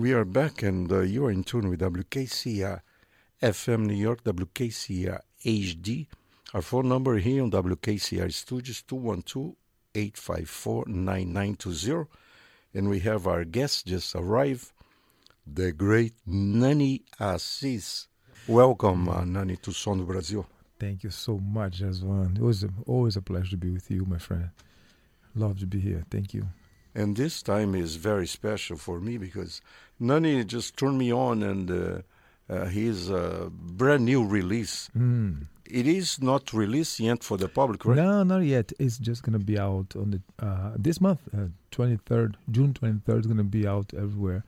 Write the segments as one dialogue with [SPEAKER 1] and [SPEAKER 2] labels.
[SPEAKER 1] We are back, and uh, you are in tune with WKCR FM New York, WKCR HD. Our phone number here on WKCR Studios 212 854 9920. And we have our guest just arrived, the great Nanny Assis. Welcome, uh, Nanny, to Som do Brasil.
[SPEAKER 2] Thank you so much, Aswan. It was always a pleasure to be with you, my friend. Love to be here. Thank you.
[SPEAKER 1] And this time is very special for me because Nanny just turned me on and uh, uh, his uh, brand new release.
[SPEAKER 2] Mm.
[SPEAKER 1] It is not released yet for the public, right?
[SPEAKER 2] No, not yet. It's just gonna be out on the uh, this month, twenty third, June twenty third. Is gonna be out everywhere.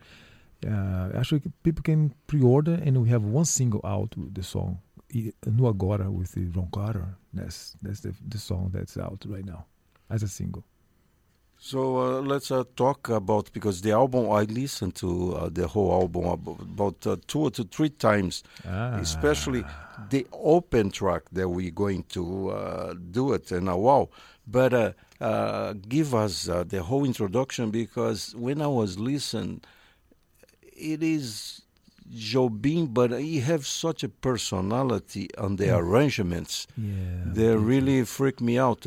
[SPEAKER 2] Uh, actually, people can pre-order, and we have one single out with the song "No Agora" with the Ron Carter. That's that's the the song that's out right now as a single.
[SPEAKER 1] So uh, let's uh, talk about because the album I listened to uh, the whole album about, about uh, two to three times,
[SPEAKER 2] ah.
[SPEAKER 1] especially the open track that we're going to uh, do it in a while. But uh, give us the whole introduction because when I was listening, it is Jobim, but he have such a personality on the
[SPEAKER 2] yeah.
[SPEAKER 1] arrangements.
[SPEAKER 2] Yeah,
[SPEAKER 1] they really freak me out.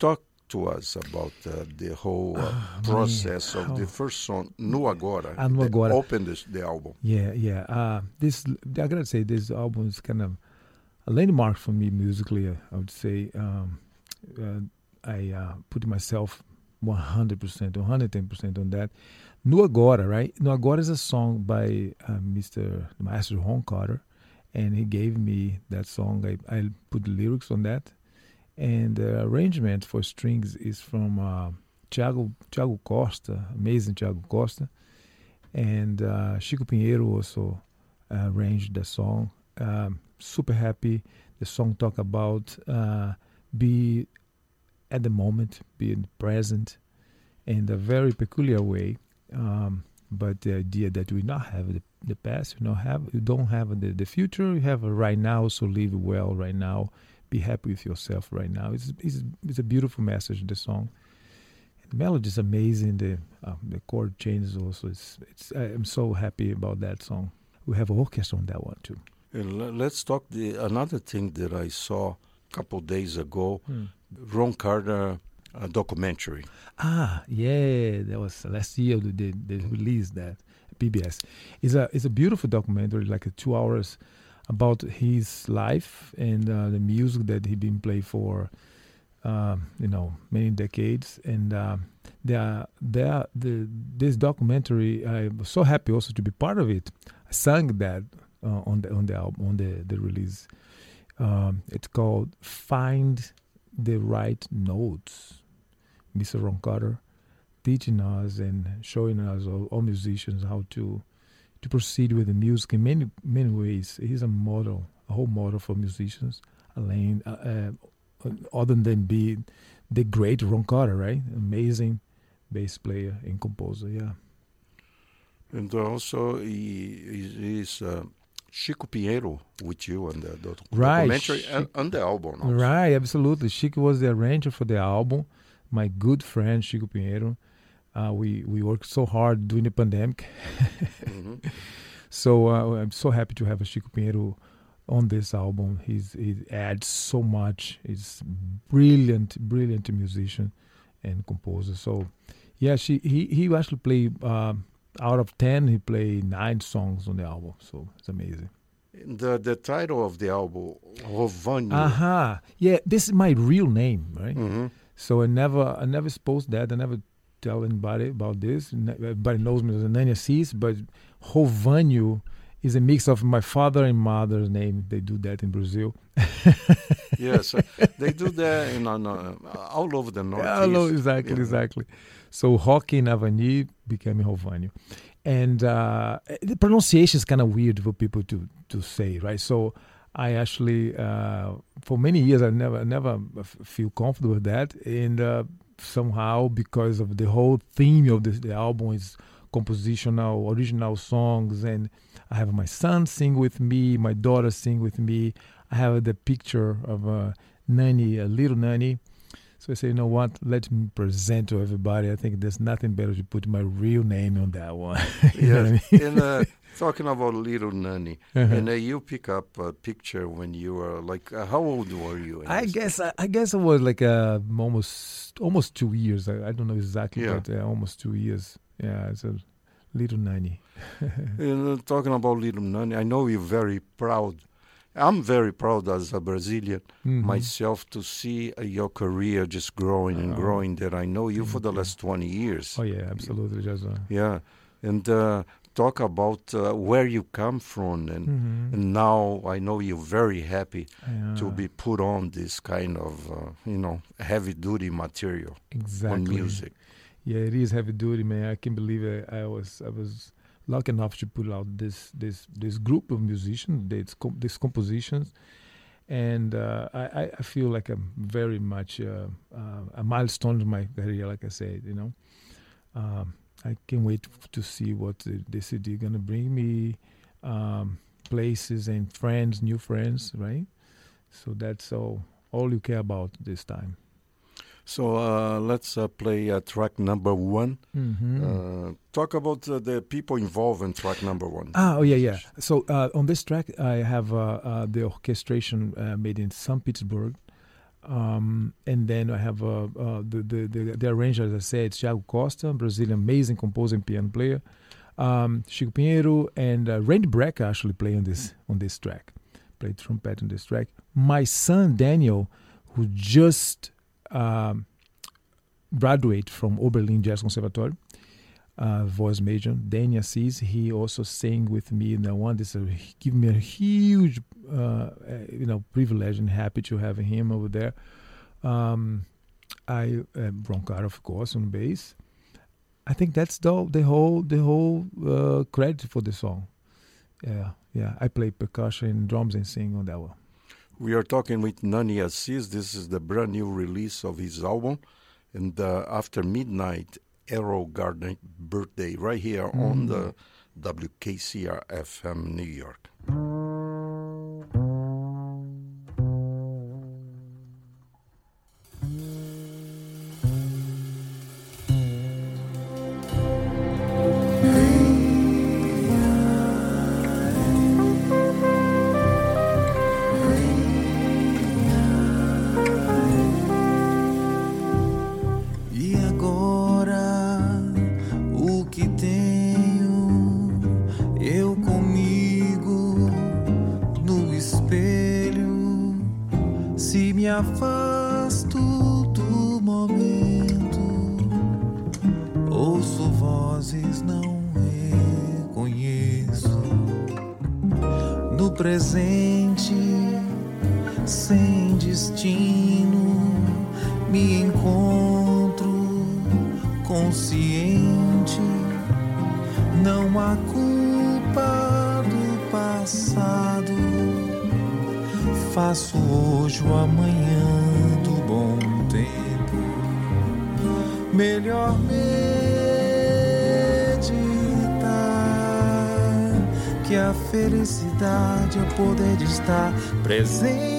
[SPEAKER 1] talk to us about uh, the whole uh,
[SPEAKER 2] oh,
[SPEAKER 1] process
[SPEAKER 2] man.
[SPEAKER 1] of the first song, No Agora.
[SPEAKER 2] Ah, No Agora.
[SPEAKER 1] Open this, the album.
[SPEAKER 2] Yeah, yeah. Uh, this I gotta say, this album is kind of a landmark for me musically. uh, I would say um, uh, I uh, put myself 100%, 110% on that. No Agora, right? No Agora is a song by uh, Mr. Master Ron Carter, and he gave me that song. I, I put the lyrics on that and the arrangement for strings is from uh, Thiago, Thiago Costa, amazing Thiago Costa. And uh, Chico Pinheiro also uh, arranged the song. Um, super happy. The song talk about uh, be at the moment, be present, in a very peculiar way. Um, but the idea that we not have the, the past, we not have, we don't have the, the future, we have right now, so live well right now be happy with yourself right now. It's, it's, it's a beautiful message, the song. The melody is amazing. The uh, the chord changes also. It's, it's, I'm so happy about that song. We have an orchestra on that one too.
[SPEAKER 1] And let's talk the another thing that I saw a couple days ago,
[SPEAKER 2] hmm.
[SPEAKER 1] Ron Carter uh, documentary.
[SPEAKER 2] Ah, yeah, that was last year they, they released that PBS. It's a it's a beautiful documentary, like a two hours about his life and uh, the music that he been playing for, uh, you know, many decades. And uh, the, the, the, this documentary, I was so happy also to be part of it. I sang that uh, on the on the album, on the the release. Um, it's called "Find the Right Notes." Mr. Ron Carter teaching us and showing us all, all musicians how to to proceed with the music in many many ways. He's a model, a whole model for musicians. Alain, uh, uh, other than be the great Ron Carter, right? Amazing bass player and composer, yeah.
[SPEAKER 1] And also, he, is uh, Chico Pinheiro with you on the, the
[SPEAKER 2] right.
[SPEAKER 1] documentary and on the album. Also.
[SPEAKER 2] Right, absolutely. Chico was the arranger for the album. My good friend Chico Pinheiro. Uh, we we worked so hard during the pandemic.
[SPEAKER 1] mm-hmm.
[SPEAKER 2] So uh, I'm so happy to have a Chico Pinheiro on this album. He's he adds so much. He's brilliant, brilliant musician and composer. So yeah, she he he actually played uh, out of ten. He played nine songs on the album. So it's amazing.
[SPEAKER 1] The the title of the album, Rovanio.
[SPEAKER 2] Aha, uh-huh. yeah. This is my real name, right?
[SPEAKER 1] Mm-hmm.
[SPEAKER 2] So I never I never supposed that. I never tell anybody about this. Everybody knows me as Nanny Assis, but Rovanio is a mix of my father and mother's name. They do that in Brazil.
[SPEAKER 1] yes, uh, they do that in, uh, all over the northeast.
[SPEAKER 2] All over, exactly, yeah. exactly. So Roque and Avani became Rovanio. And uh, the pronunciation is kind of weird for people to, to say, right? So I actually, uh, for many years, I never never feel comfortable with that. And uh, somehow because of the whole theme of this, the album is compositional, original songs, and I have my son sing with me, my daughter sing with me. I have the picture of a nanny, a little nanny. So I say, you know what? Let me present to everybody. I think there's nothing better to put my real name on that one.
[SPEAKER 1] yeah. I mean? and uh, talking about Little Nanny, uh-huh. and uh, you pick up a picture when you were like, uh, how old were you?
[SPEAKER 2] I guess I, I, guess I was like uh, almost almost two years. I, I don't know exactly, yeah. but uh, almost two years. Yeah, it's a Little Nanny.
[SPEAKER 1] and uh, talking about Little Nanny, I know you're very proud I'm very proud as a Brazilian mm-hmm. myself to see uh, your career just growing and oh. growing. That I know you for the last 20 years.
[SPEAKER 2] Oh, yeah, absolutely.
[SPEAKER 1] Yeah. And uh, talk about uh, where you come from. And, mm-hmm. and now I know you're very happy yeah. to be put on this kind of, uh, you know, heavy duty material
[SPEAKER 2] exactly.
[SPEAKER 1] on music.
[SPEAKER 2] Yeah, it is heavy duty, man. I can't believe it. I was, I was lucky enough to put out this this this group of musicians, these, these compositions, and uh, I, I feel like I'm very much uh, uh, a milestone in my career. Like I said, you know, um, I can't wait to see what the, the CD gonna bring me, um, places and friends, new friends, right? So that's all all you care about this time.
[SPEAKER 1] So uh, let's uh, play uh, track number one. Mm-hmm. Uh, talk about uh, the people involved in track number one.
[SPEAKER 2] Ah, oh yeah, yeah. So uh, on this track, I have the orchestration made in St. Petersburg. Um, and then I have the, the, the, the arranger, as I said, Thiago Costa, Brazilian amazing composer and piano player. Um, Chico Pinheiro and Randy Brecker actually play on this on this track, played trumpet on this track. My son Daniel, who just um, graduate from Oberlin Jazz Conservatory, uh, voice major. Danny Assis, he also sang with me in the one. This uh, give me a huge, uh, uh, you know, privilege and happy to have him over there. Um, I uh, of course, on bass. I think that's the the whole the whole uh, credit for the song. Yeah, yeah. I play percussion, drums, and sing on that one.
[SPEAKER 1] We are talking with Nanny Assis. This is the brand new release of his album. And uh, after midnight, Erroll Garner birthday, right here mm. on the WKCR FM New York.
[SPEAKER 3] Poder estar presente.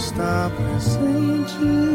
[SPEAKER 3] está presente.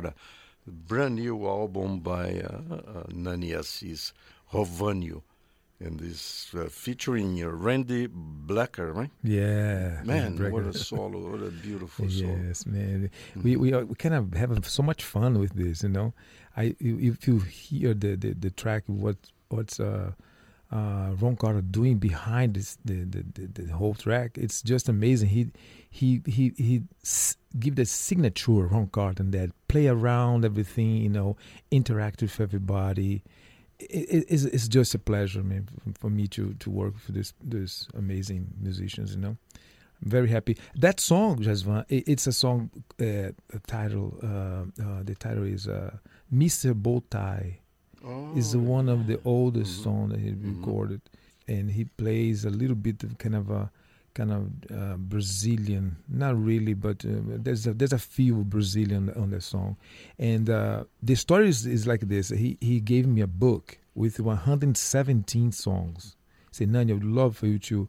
[SPEAKER 3] Agora,
[SPEAKER 1] brand new album by uh, uh, Nanny Assis, Rovanio, and this uh, featuring uh, Randy Brecker, right?
[SPEAKER 2] Yeah,
[SPEAKER 1] Man, what a solo, what a beautiful solo.
[SPEAKER 2] Yes, man. We we are, we kind of have so much fun with this, you know. I if you hear the the, the track, what what's uh, uh, Ron Carter doing behind this the, the, the, the whole track, it's just amazing. He he he he give the signature Ron Carter that play around everything, you know, interact with everybody. It, it, it's, it's just a pleasure, man, for, me to to work with this this amazing musicians, you know. I'm very happy. That song, Jasvan, i- it's a song uh, title. Uh, uh, the title is uh, "Mr. Bowtie."
[SPEAKER 1] Oh,
[SPEAKER 2] Is one of the oldest
[SPEAKER 1] Mhm.
[SPEAKER 2] songs that he
[SPEAKER 1] Mhm.
[SPEAKER 2] recorded, and he plays a little bit of kind of a kind of uh, Brazilian, not really, but uh, there's a, there's a feel Brazilian on the song, and uh, the story is, is like this. He he gave me a book with 117 songs. Said, "Nanny, I would love for you to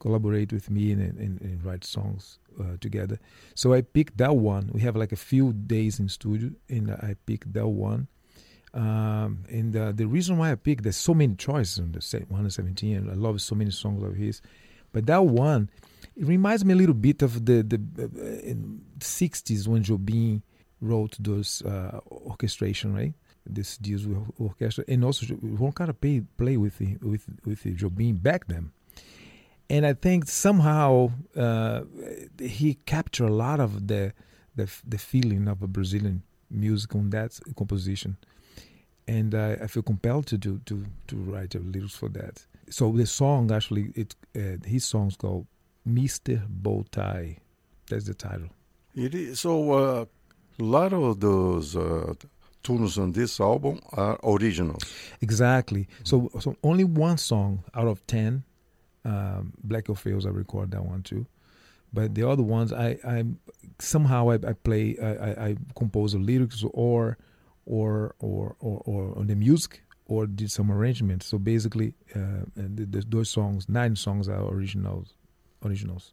[SPEAKER 2] collaborate with me and, and, and write songs uh, together." So I picked that one. We have like a few days in studio, and I picked that one. Um, and uh, the reason why I picked, there's so many choices on the set 117, and I love so many songs of his. But that one, it reminds me a little bit of the the uh, in 60s when Jobim wrote those uh, orchestration, right? This deals with orchestra, and also Ron Carter play play with the, with with Jobim back then. And I think somehow uh, he captured a lot of the the the feeling of a Brazilian music on that composition and uh, I feel compelled to do to to write a lyrics for that. So the song actually, it uh, his songs called "Mister Bowtie." That's the title.
[SPEAKER 1] It is, so uh, a lot of those uh, tunes on this album are originals.
[SPEAKER 2] Exactly. So, so only one song out of ten, um, Black Orpheus, I record that one too. But the other ones, I, I somehow I, I play, I, I, I compose the lyrics or, or, or, or, or on the music, or did some arrangements. So basically, uh, th- those songs, nine songs are originals, originals.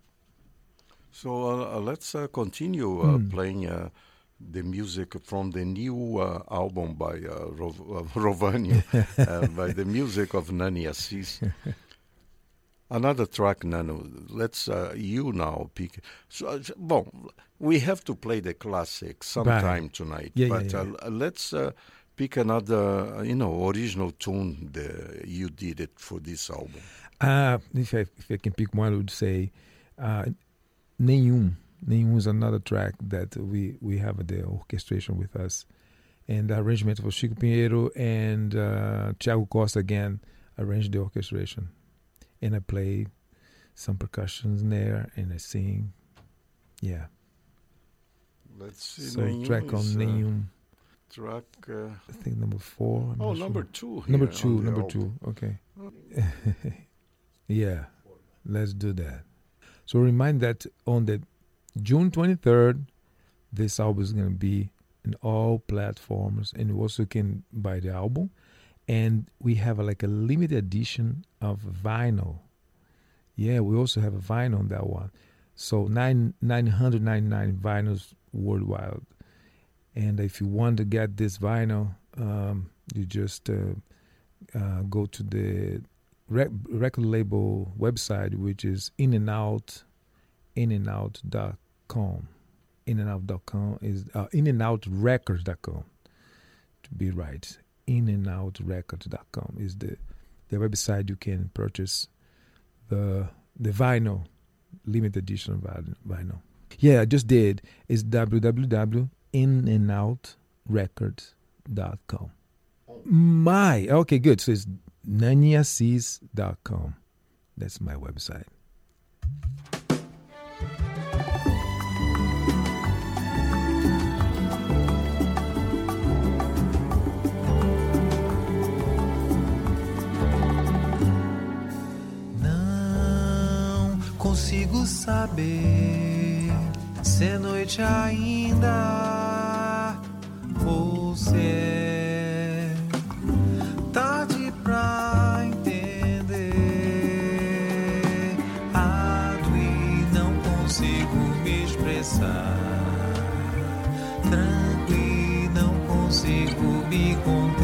[SPEAKER 1] So uh, let's uh, continue uh,
[SPEAKER 2] Hmm.
[SPEAKER 1] playing uh, the music from the new uh, album by uh, Rov- uh, uh, by the music of Nanny Assis. Another track, Nano. Let's uh, you now pick. So, uh, bon, we have to play the classic sometime tonight,
[SPEAKER 2] Yeah, yeah,
[SPEAKER 1] but
[SPEAKER 2] yeah.
[SPEAKER 1] Uh, let's uh, pick another, uh, you know, original tune the, you did it for this album.
[SPEAKER 2] Uh, if I, if I can pick one, I would say uh, Nenhum. Nenhum is another track that we, we have the orchestration with us. And the arrangement for Chico Pinheiro and uh, Thiago Costa again arranged the orchestration. And I play some percussions in there and I sing. Yeah.
[SPEAKER 1] Let's see.
[SPEAKER 2] So track on
[SPEAKER 1] uh, track. Uh,
[SPEAKER 2] I think number four. I'm
[SPEAKER 1] oh,
[SPEAKER 2] not sure.
[SPEAKER 1] number two.
[SPEAKER 2] Number two, number
[SPEAKER 1] album.
[SPEAKER 2] two. Okay. yeah, let's do that. So remind that on the June 23rd, this album is going to be in all platforms, and you also can buy the album. And we have a, like a limited edition of vinyl. Yeah, we also have a vinyl on that one. So nine nine hundred ninety nine vinyls worldwide. And if you want to get this vinyl, um, you just uh, uh, go to the rec- record label website, which is in and out, in and out.com. In and out.com is uh, in and out records.com to be right. In and out records.com is the, the website you can purchase the the vinyl, limited edition vinyl. Yeah, I just did. It's www.inandoutrecords.com. My, okay, good. So it's nannyassis.com. That's my website.
[SPEAKER 3] Consigo saber se é noite ainda ou se é tarde pra entender. Ado e não consigo me expressar. E não consigo me conter.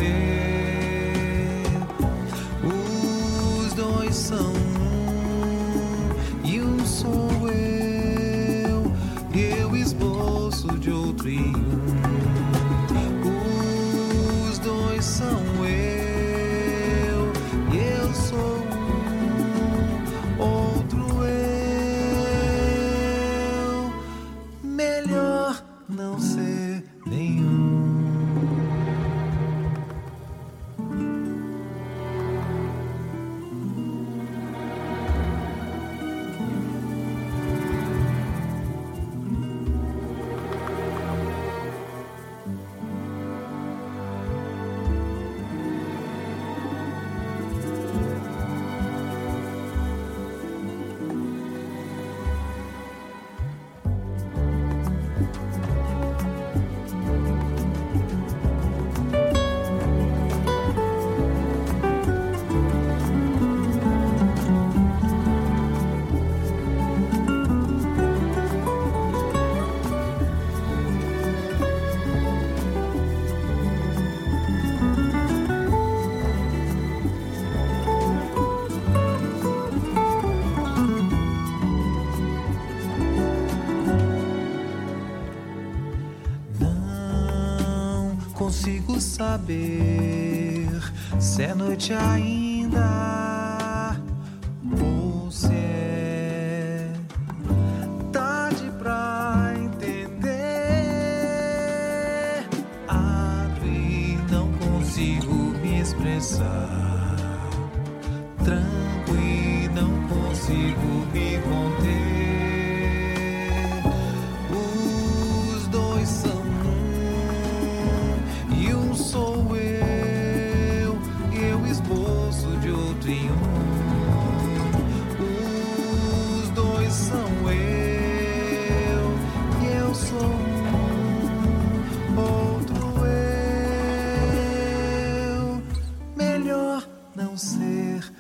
[SPEAKER 3] Saber se é noite ainda não ser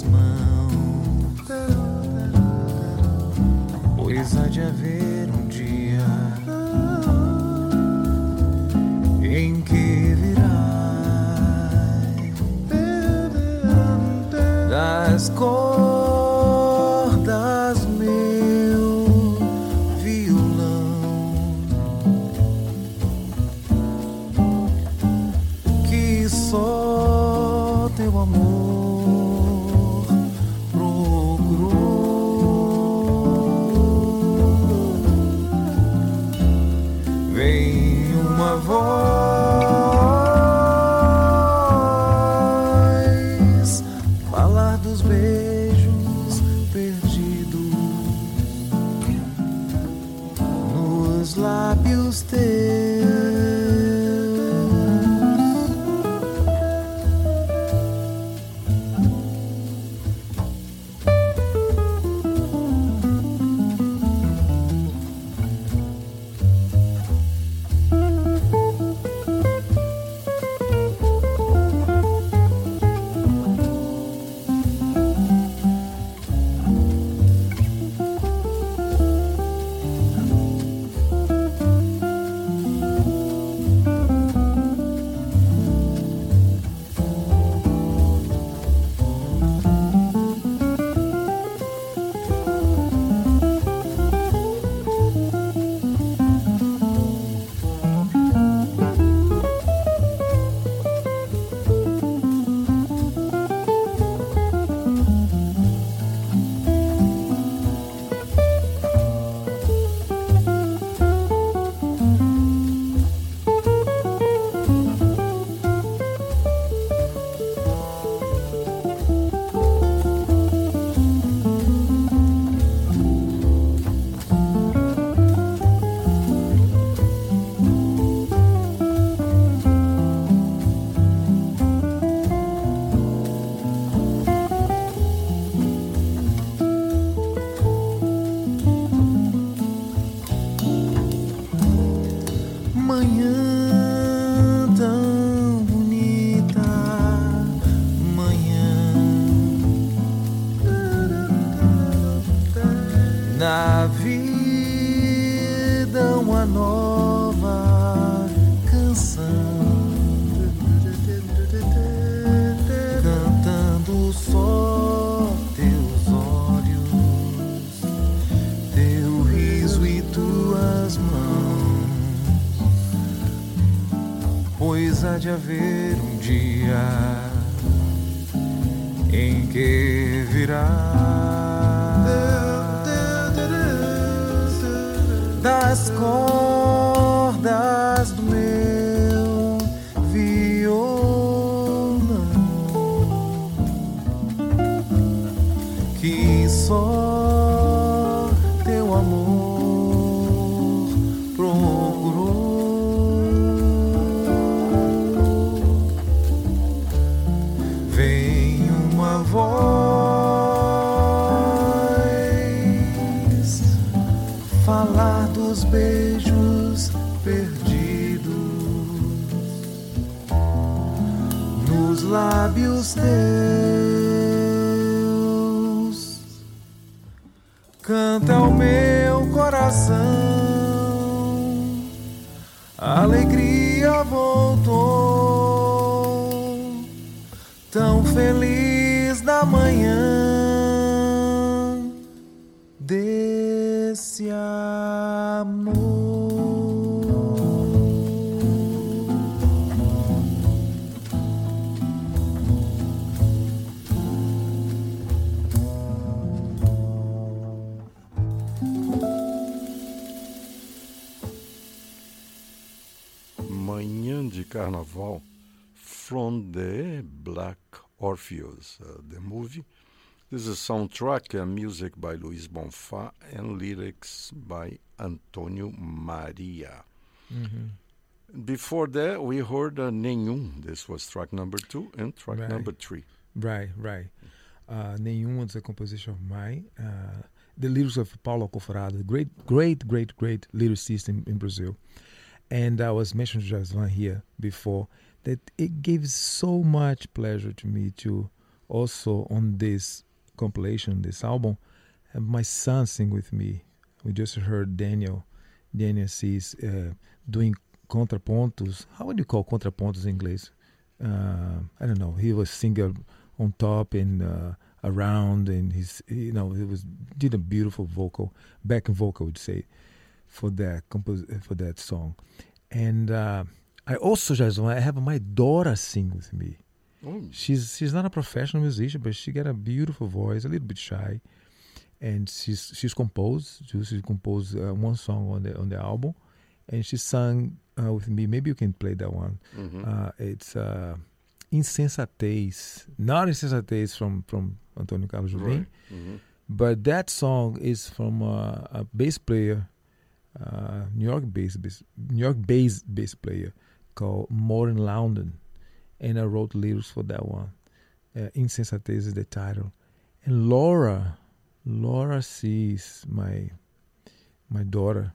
[SPEAKER 3] minhas mãos, pois há de haver um
[SPEAKER 2] de haver um dia em que virá. Das coisas amor.
[SPEAKER 1] Carnaval from the Black Orpheus, uh, the movie This is soundtrack uh, music by Luis Bonfá and lyrics by Antonio Maria.
[SPEAKER 2] Mm-hmm.
[SPEAKER 1] Before that, we heard uh, Nenhum. This was track number two and track
[SPEAKER 2] Right.
[SPEAKER 1] number three.
[SPEAKER 2] Right, right. Uh, Nenhum was a composition of mine. Uh, the lyrics of Paulo Alcoforado, great, great, great, great lyricist in, in Brazil. And I was mentioning to Jasvan here before that it gives so much pleasure to me to also on this compilation, this album, have my son sing with me. We just heard Daniel, Daniel sees uh, doing contrapontos. How would you call contrapontos in English? Uh, I don't know. He was singer on top and uh, around, and he's you know he was did a beautiful vocal, backing vocal, I would say, for that compos- for that song. And uh, I also just I have my daughter sing with me.
[SPEAKER 1] Oh,
[SPEAKER 2] She's she's not a professional musician, but she got a beautiful voice, a little bit shy, and she's she's composed. She she composed uh, one song on the on the album, and she sang uh, with me. Maybe you can play that one.
[SPEAKER 1] mhm.
[SPEAKER 2] Uh, it's uh, Insensatez, not Insensatez from from Antonio Carlos Jobim,
[SPEAKER 1] right. mhm.
[SPEAKER 2] but that song is from uh, a bass player, uh, New York bass, bass New York bass bass player called Maureen Loudon, and I wrote lyrics for that one. Uh, Insensatez is the title, and Laura, Laura sees my my daughter.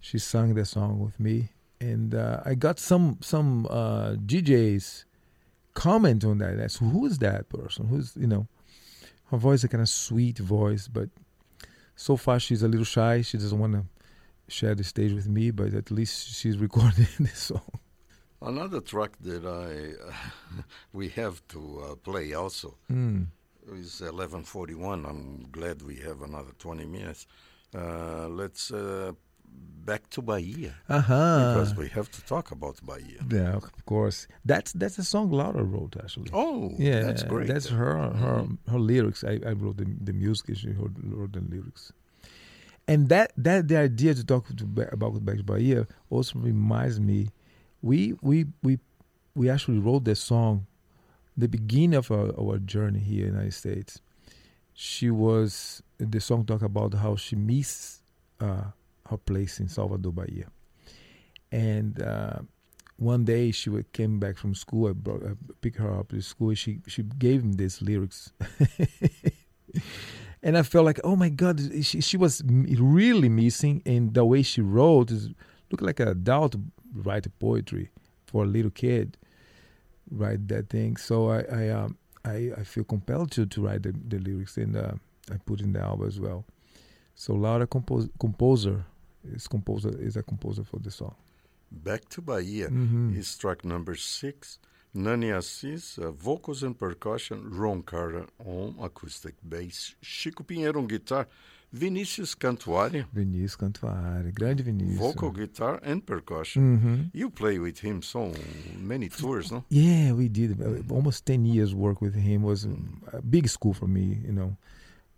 [SPEAKER 2] She sang the song with me, and uh, I got some some uh, DJs comment on that. That's who is that person? Who's you know her voice is a kind of sweet voice, but so far she's a little shy. She doesn't want to share the stage with me, but at least she's recording this song.
[SPEAKER 1] Another track that I we have to uh, play also
[SPEAKER 2] Mm.
[SPEAKER 1] is 11:41. I'm glad we have another 20 minutes. Uh, let's uh, back to Bahia
[SPEAKER 2] Uh huh.
[SPEAKER 1] because we have to talk about Bahia.
[SPEAKER 2] yeah, of course. That's that's a song Laura wrote actually.
[SPEAKER 1] Oh,
[SPEAKER 2] yeah,
[SPEAKER 1] that's great.
[SPEAKER 2] That's her her
[SPEAKER 1] Mhm.
[SPEAKER 2] her lyrics. I, I wrote the the music. She wrote, wrote the lyrics. And that that the idea to talk to, about Back to Bahia also reminds me. We we we we actually wrote this song, the beginning of our, our journey here in the United States. She was the song talk about how she missed uh, her place in Salvador, Bahia, and uh, one day she came back from school. I, brought, I picked her up to school. She she gave me these lyrics, and I felt like, oh my god, she she was really missing. And the way she wrote looked like an adult write poetry for a little kid, write that thing. So I I um, I, I feel compelled to to write the, the lyrics, and uh, I put in the album as well. So Laura compos- composer is composer is a composer for the song.
[SPEAKER 1] Back to Bahia
[SPEAKER 2] Mhm.
[SPEAKER 1] is track number six. Nanny Assis, uh, vocals and percussion. Ron Carter on acoustic bass. Chico Pinheiro on guitar. Vinicius Cantuária,
[SPEAKER 2] Vinícius Cantuária, grande Vinícius.
[SPEAKER 1] vocal guitar and percussion.
[SPEAKER 2] Mhm.
[SPEAKER 1] You play with him so many tours, no?
[SPEAKER 2] Yeah, we did uh, almost ten years work with him. Was a, big school for me, you know.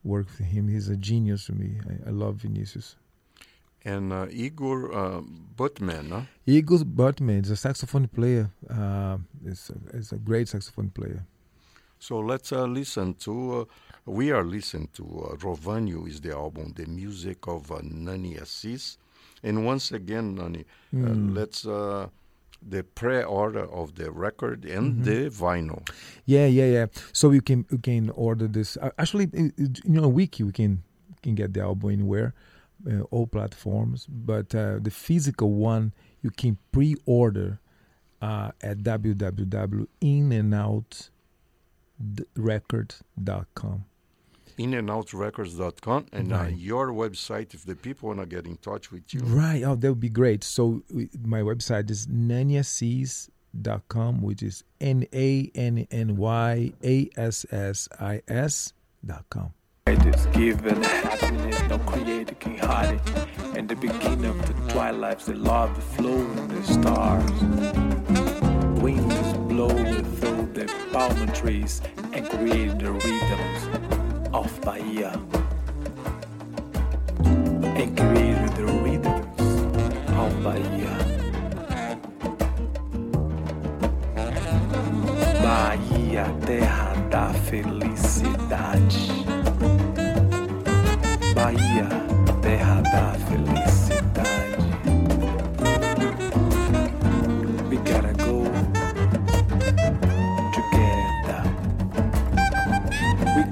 [SPEAKER 2] Work with him, he's a genius to me. I, I love Vinicius.
[SPEAKER 1] And uh, Igor uh, Butman, no?
[SPEAKER 2] Igor Butman is a saxophone player. Uh, is a, is a great saxophone player.
[SPEAKER 1] So let's uh, listen to. Uh, we are listening to uh, Rovanio is the album, the music of uh, Nanny Assis, and once again, Nanny, uh,
[SPEAKER 2] Mm.
[SPEAKER 1] let's uh, the pre-order of the record and
[SPEAKER 2] Mhm.
[SPEAKER 1] the vinyl.
[SPEAKER 2] Yeah, yeah, yeah. So you can you can order this. Uh, actually, you know, a wiki we can can get the album anywhere, uh, all platforms. But uh, the physical one you can pre-order uh, at www.inandoutrecord.com.
[SPEAKER 1] inandoutrecords.com and uh,
[SPEAKER 2] Right.
[SPEAKER 1] your website if the people want to get in touch with you.
[SPEAKER 2] Right. Oh, that would be great. So we- my website is nannyassis.com, which is N A N N Y A S S I S dot com.
[SPEAKER 4] It is given happiness, no creator can hide it. And the beginning of the twilights, the love flow in the stars. Winds blow through the boundaries and creating the rhythms of Bahia. And creating the rhythms of Bahia. Bahia, terra da felicidade.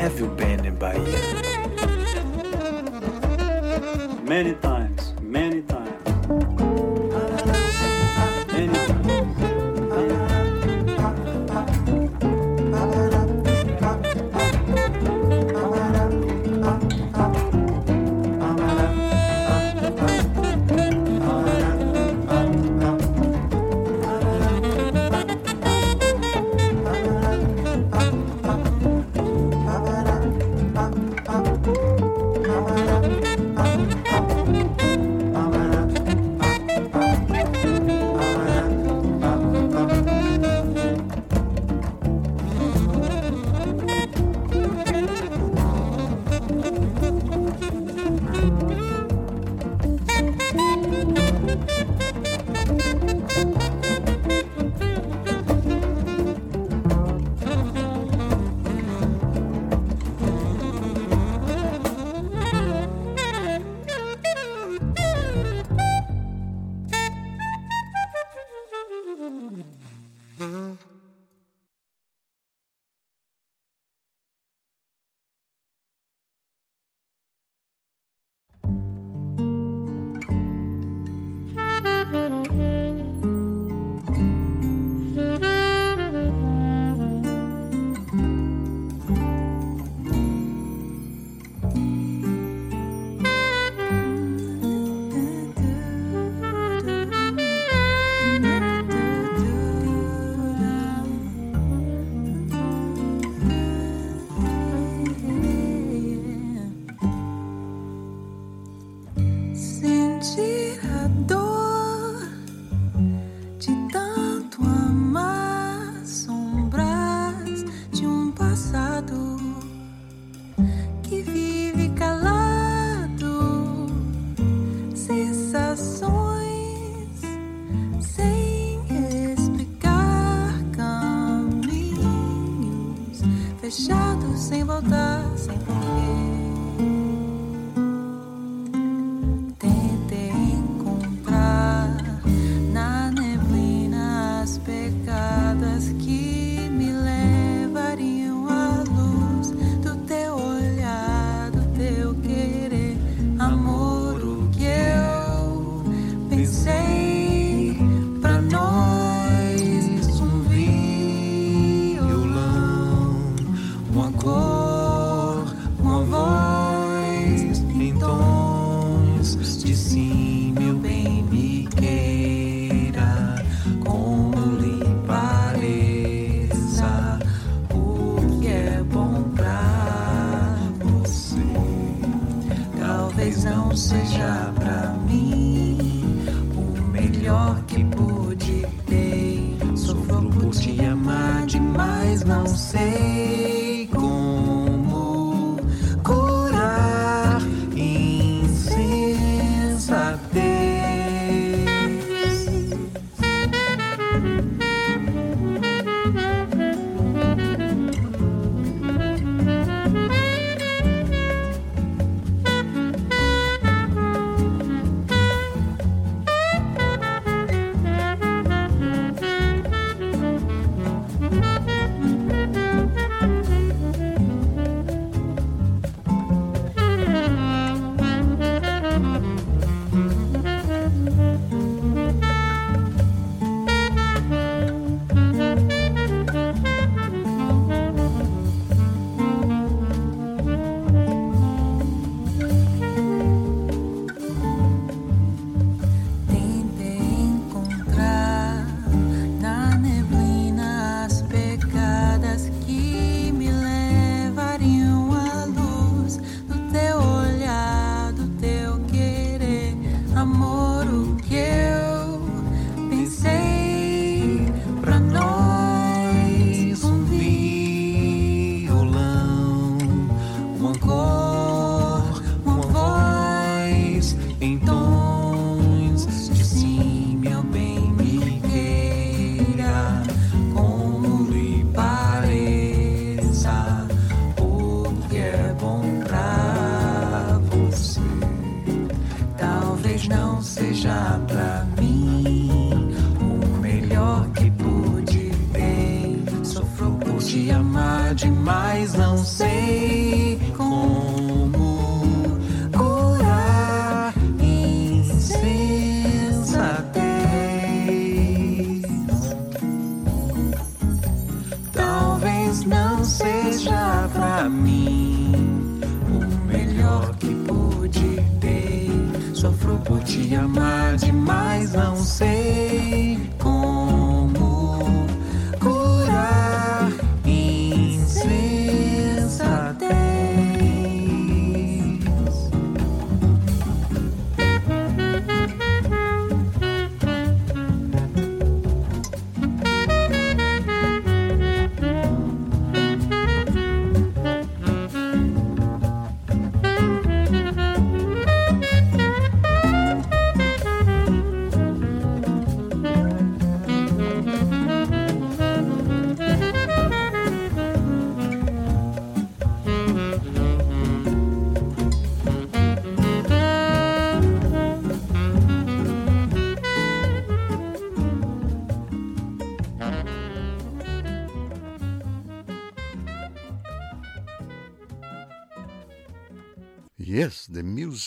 [SPEAKER 4] have you been in Bahia?
[SPEAKER 5] Many times.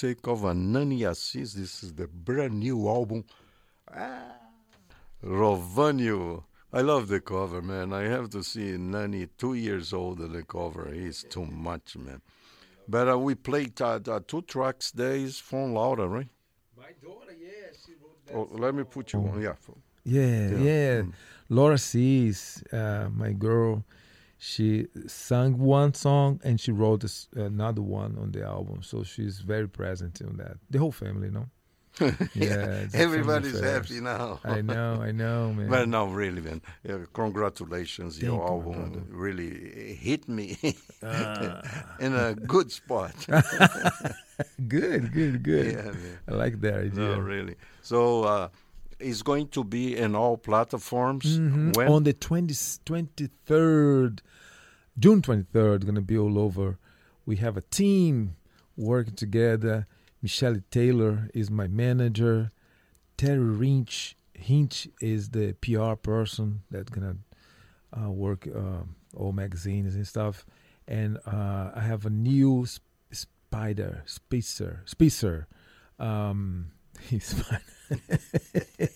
[SPEAKER 1] The music of Anani Assis. This is the brand new album. Ah, Rovanio. I love the cover, man. I have to see Nanny, two years old, on the cover. He's too much, man. But uh, we played uh, uh, two tracks days from Laura, right?
[SPEAKER 2] My daughter, yeah, she wrote that.
[SPEAKER 1] Oh, let me put you on. Yeah.
[SPEAKER 2] Yeah,
[SPEAKER 1] Yeah.
[SPEAKER 2] yeah.
[SPEAKER 1] Mm.
[SPEAKER 2] Laura Sees, uh, my girl, she sang one song and she wrote this, another one on the album. So she's very present in that. The whole family, no? Yeah, a family
[SPEAKER 1] Everybody's happy now.
[SPEAKER 2] I know, I know, man.
[SPEAKER 1] But no, really, man. Yeah, congratulations.
[SPEAKER 2] Thank
[SPEAKER 1] Your
[SPEAKER 2] you,
[SPEAKER 1] album really hit me
[SPEAKER 2] Ah.
[SPEAKER 1] in a good spot.
[SPEAKER 2] good, good, good.
[SPEAKER 1] Yeah, man.
[SPEAKER 2] I like that idea.
[SPEAKER 1] No, really. So uh, it's going to be in all platforms.
[SPEAKER 2] Mhm.
[SPEAKER 1] When?
[SPEAKER 2] On the 20, 23rd, June 23rd, going to be all over. We have a team working together. Michelle Taylor is my manager. Terri Hinte, Hinte is the PR person that's going to uh, work uh, all magazines and stuff. And uh, I have a new sp- spider, Spitzer, Spitzer. Um, he's fine.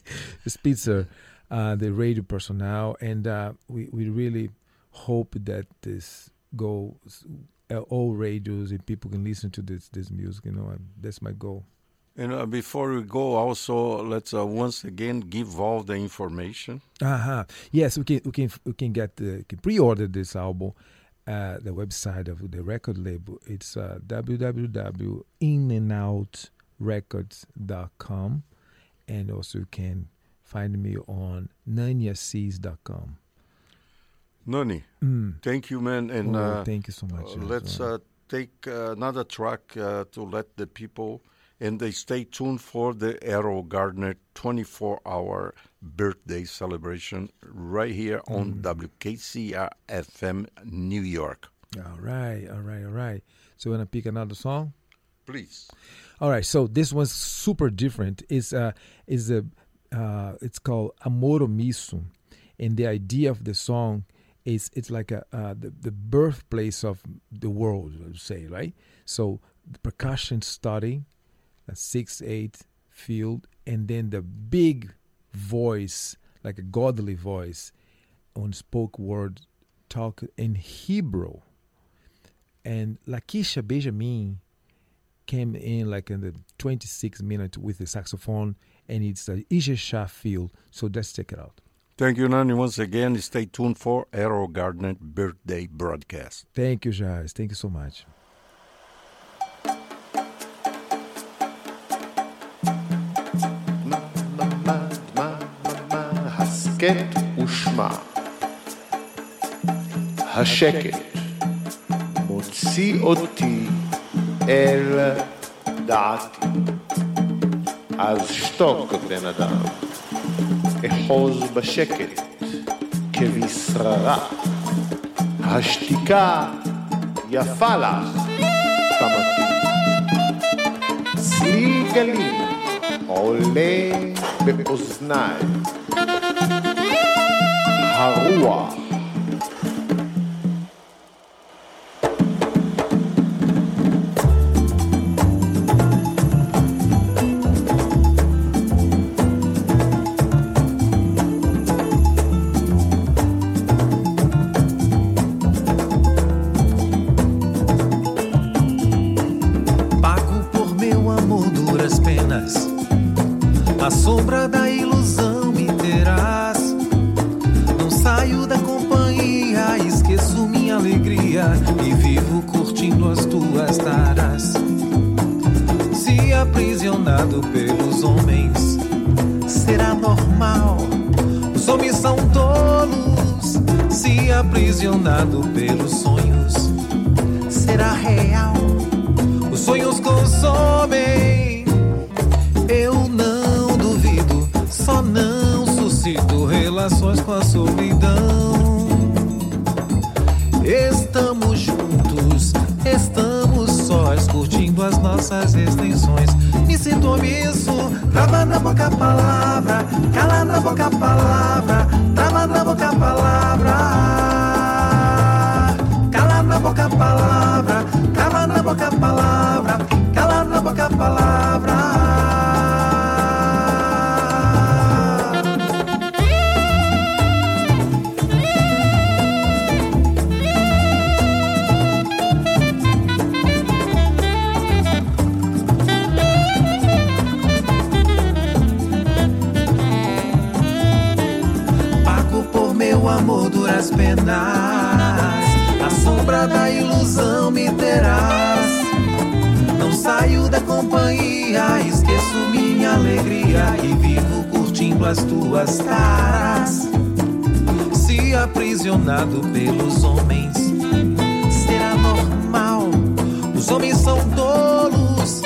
[SPEAKER 2] Spitzer, uh, the radio personnel, and uh, we we really hope that this goes uh, all radios and people can listen to this this music. You know, and that's my goal.
[SPEAKER 1] And uh, before we go, also let's uh, once again give all the information.
[SPEAKER 2] Uh-huh. Yes, we can we can we can get the can pre-order this album at the website of the record label. It's uh, www.inandoutrecords.com and also you can find me on nannyassis.com.
[SPEAKER 1] Nanny,
[SPEAKER 2] Mm.
[SPEAKER 1] thank you, man. And
[SPEAKER 2] Oh,
[SPEAKER 1] uh,
[SPEAKER 2] thank you so much.
[SPEAKER 1] uh, let's
[SPEAKER 2] uh,
[SPEAKER 1] uh, take uh, another track uh, to let the people and they stay tuned for the Erroll Garner 24 hour birthday celebration right here on
[SPEAKER 2] Mm.
[SPEAKER 1] WKCR FM New York.
[SPEAKER 2] all right, all right, all right. So we're gonna pick another song.
[SPEAKER 1] Please.
[SPEAKER 2] All right, so this one's super different. It's uh is a uh it's called Amoro Miso. And the idea of the song is it's like a uh, the, the birthplace of the world, would say, right? So percussion starting, a six eight field, and then the big voice, like a godly voice, on spoke word talk in Hebrew. And Lakecia Benjamin came in like in the 26th minute with the saxophone, and it's a Isha Shah feel. So let's check it out.
[SPEAKER 1] Thank you, Nanny. Once again, stay tuned for Erroll Garner birthday broadcast.
[SPEAKER 2] Thank you, Jazz. Thank you so much.
[SPEAKER 6] הסכת ושמע. השקט מוציא אותי אל דעתי. אז שתוק, בן אדם, אחוז בשקט כבשררה. השתיקה יפה לך, תמתי. צליל גלים עולה באוזניי. הרוח
[SPEAKER 2] penas. A sombra da ilusão me terás. Não saio da companhia, esqueço minha alegria e vivo curtindo as tuas caras. Se aprisionado pelos homens, será normal. Os homens são tolos.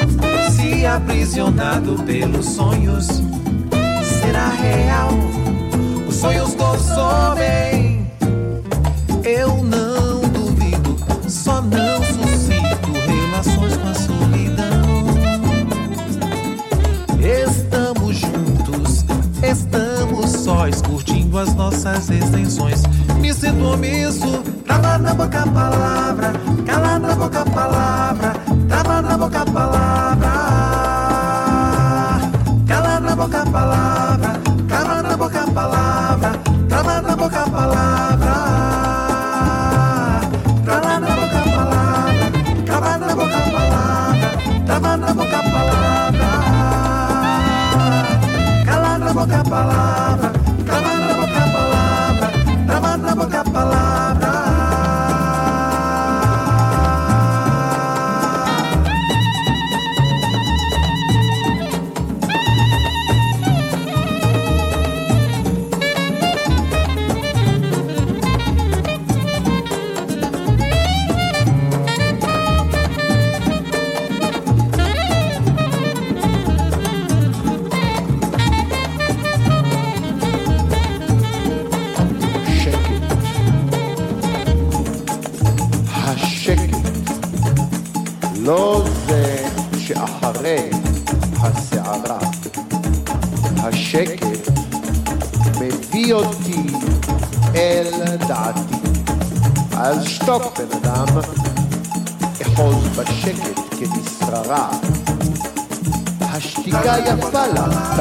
[SPEAKER 2] Se aprisionado pelos sonhos, será real. Os sonhos consomem. Eu não duvido, só não suscito relações com a solidão. Estamos juntos, estamos sós, curtindo as nossas extensões. Me sinto omisso, trava na boca a palavra, cala na boca a palavra,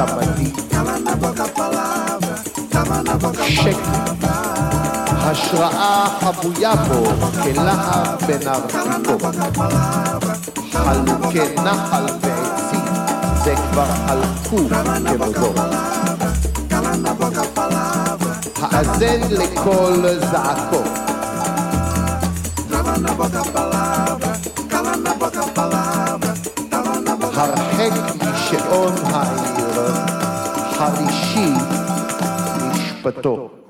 [SPEAKER 6] לך, תמתי. שקט. השראה חבויה בו כלהב בנרתיקו. חלוקי נחל ועצים, זה כבר חלקו כבודו. האזן לכל זעקו. הרחק משעון העיר, חרישי משפטו.